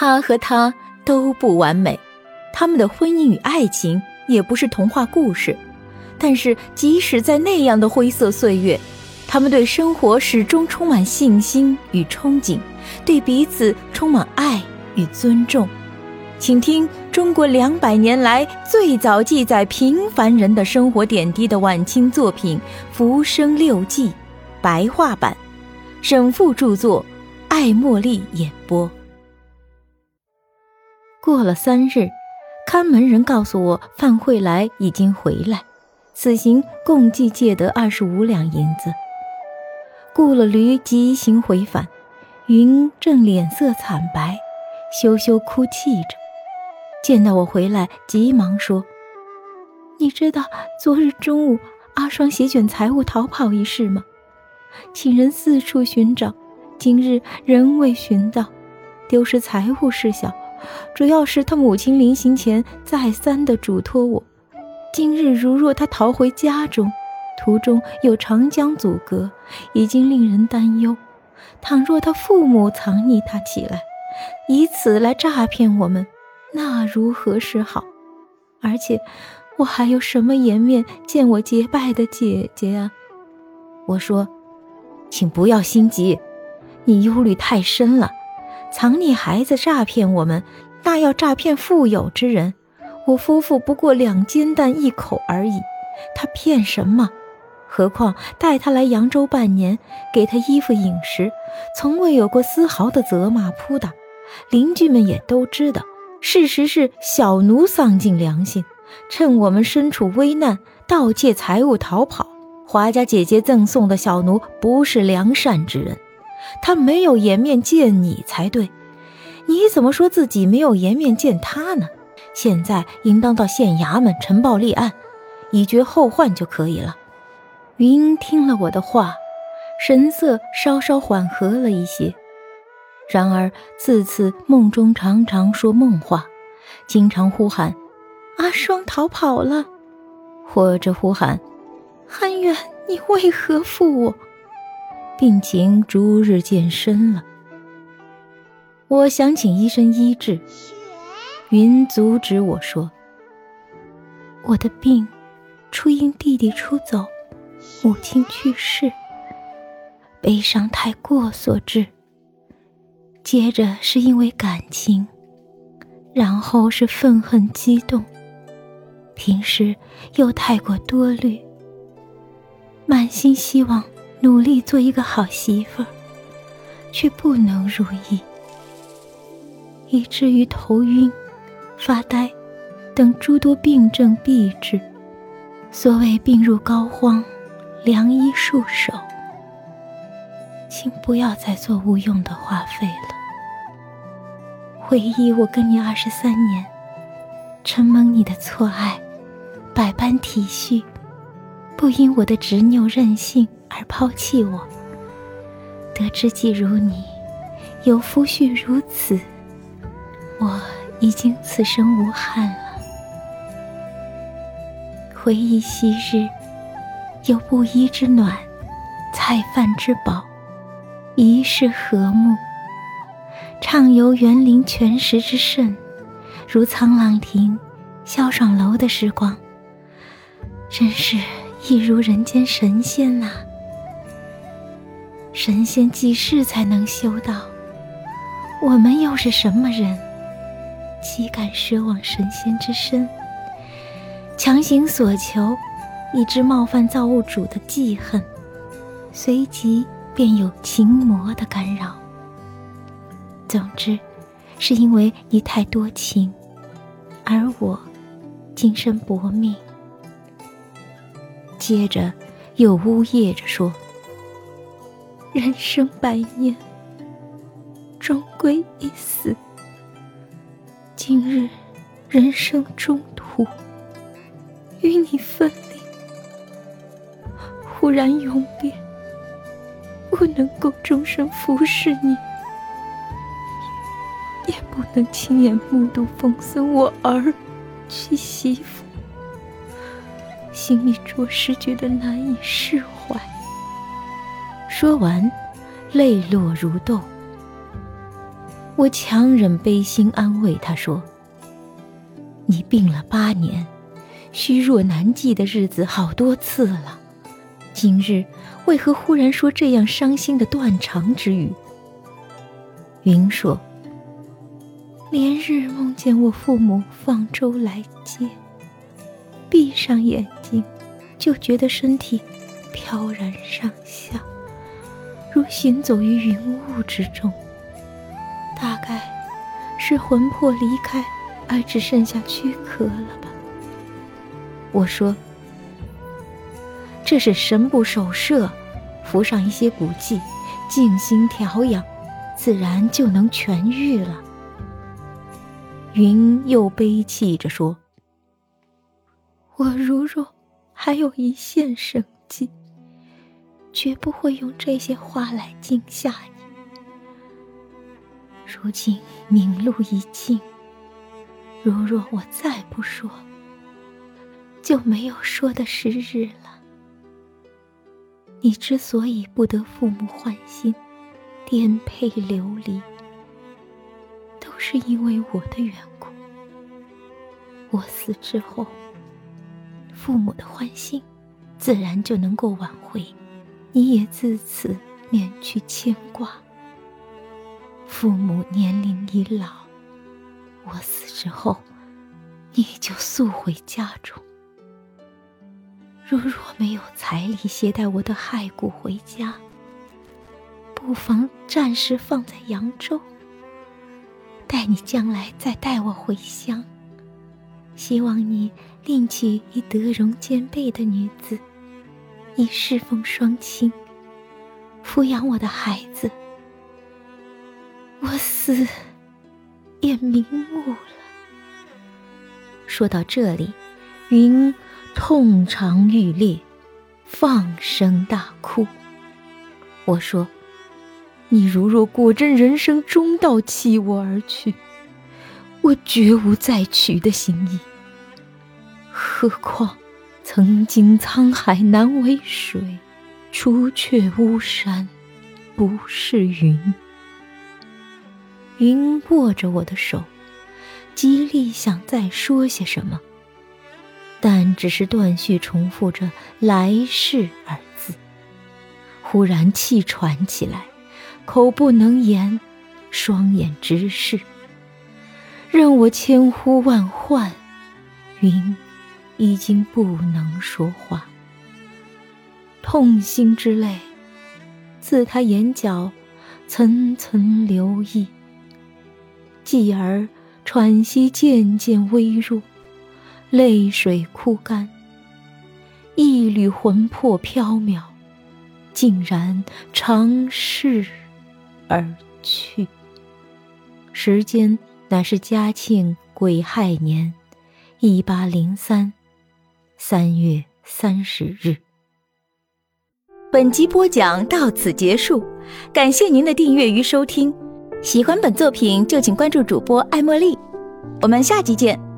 他和她都不完美，他们的婚姻与爱情也不是童话故事。但是，即使在那样的灰色岁月，他们对生活始终充满信心与憧憬，对彼此充满爱与尊重。请听中国两百年来最早记载平凡人的生活点滴的晚清作品《浮生六记》，白话版，沈复著作，艾茉莉演播。过了三日，看门人告诉我，范慧来已经回来。此行共计借得二十五两银子，雇了驴急行回返。云正脸色惨白，羞羞哭泣着，见到我回来，急忙说：“你知道昨日中午阿双携卷财物逃跑一事吗？请人四处寻找，今日仍未寻到。丢失财物事小，主要是他母亲临行前再三的嘱托我。”今日如若他逃回家中，途中有长江阻隔，已经令人担忧。倘若他父母藏匿他起来，以此来诈骗我们，那如何是好？而且我还有什么颜面见我结拜的姐姐啊？我说，请不要心急，你忧虑太深了。藏匿孩子诈骗我们，那要诈骗富有之人。我夫妇不过两煎蛋一口而已，他骗什么？何况带他来扬州半年，给他衣服饮食，从未有过丝毫的责骂扑打。邻居们也都知道，事实是小奴丧尽良心，趁我们身处危难，盗窃财物逃跑。华家姐姐赠送的小奴不是良善之人，他没有颜面见你才对。你怎么说自己没有颜面见他呢？现在应当到县衙门呈报立案，以绝后患就可以了。云听了我的话，神色稍稍缓和了一些。然而自此梦中常常说梦话，经常呼喊：“阿双逃跑了”，或者呼喊：“汉远，你为何负我？”病情逐日渐深了。我想请医生医治。云阻止我说：“我的病，初因弟弟出走，母亲去世，悲伤太过所致。接着是因为感情，然后是愤恨激动。平时又太过多虑，满心希望努力做一个好媳妇儿，却不能如意，以至于头晕。”发呆，等诸多病症避之。所谓病入膏肓，良医束手。请不要再做无用的花费了。回忆我跟你二十三年，承蒙你的错爱，百般体恤，不因我的执拗任性而抛弃我。得知既如你，有夫婿如此，我。已经此生无憾了。回忆昔日，有布衣之暖，菜饭之饱，一世和睦。畅游园林泉石之盛，如沧浪亭、潇爽楼的时光，真是一如人间神仙呐！神仙济世才能修到？我们又是什么人？岂敢奢望神仙之身？强行索求，以致冒犯造物主的记恨，随即便有情魔的干扰。总之，是因为你太多情，而我今生薄命。接着又呜咽着说：“人生百年，终归一死。”今日人生中途，与你分离，忽然永别，不能够终身服侍你，也不能亲眼目睹封孙我儿娶媳妇，心里着实觉得难以释怀。说完，泪落如豆。我强忍悲心安慰他说：“你病了八年，虚弱难记的日子好多次了，今日为何忽然说这样伤心的断肠之语？”云说：“连日梦见我父母放舟来接，闭上眼睛，就觉得身体飘然上下，如行走于云雾之中。”大概是魂魄离开，而只剩下躯壳了吧。我说：“这是神不守舍，服上一些补剂，静心调养，自然就能痊愈了。”云又悲泣着说：“我如若还有一线生机，绝不会用这些话来惊吓你。”如今明路已尽，如若我再不说，就没有说的时日了。你之所以不得父母欢心，颠沛流离，都是因为我的缘故。我死之后，父母的欢心，自然就能够挽回，你也自此免去牵挂。父母年龄已老，我死之后，你就速回家中。如若没有彩礼携带我的骸骨回家，不妨暂时放在扬州，待你将来再带我回乡。希望你另娶一德容兼备的女子，你侍奉双亲，抚养我的孩子。我死也瞑目了。说到这里，云痛肠欲裂，放声大哭。我说：“你如若果真人生中道弃我而去，我绝无再娶的心意。何况曾经沧海难为水，除却巫山不是云。”云握着我的手，极力想再说些什么，但只是断续重复着“来世”二字。忽然气喘起来，口不能言，双眼直视。任我千呼万唤，云已经不能说话。痛心之泪自他眼角层层流溢。继而喘息渐渐微弱，泪水枯干，一缕魂魄飘渺，竟然长逝而去。时间乃是嘉庆癸亥年一八零三三月三十日。本集播讲到此结束，感谢您的订阅与收听。喜欢本作品就请关注主播爱茉莉，我们下集见。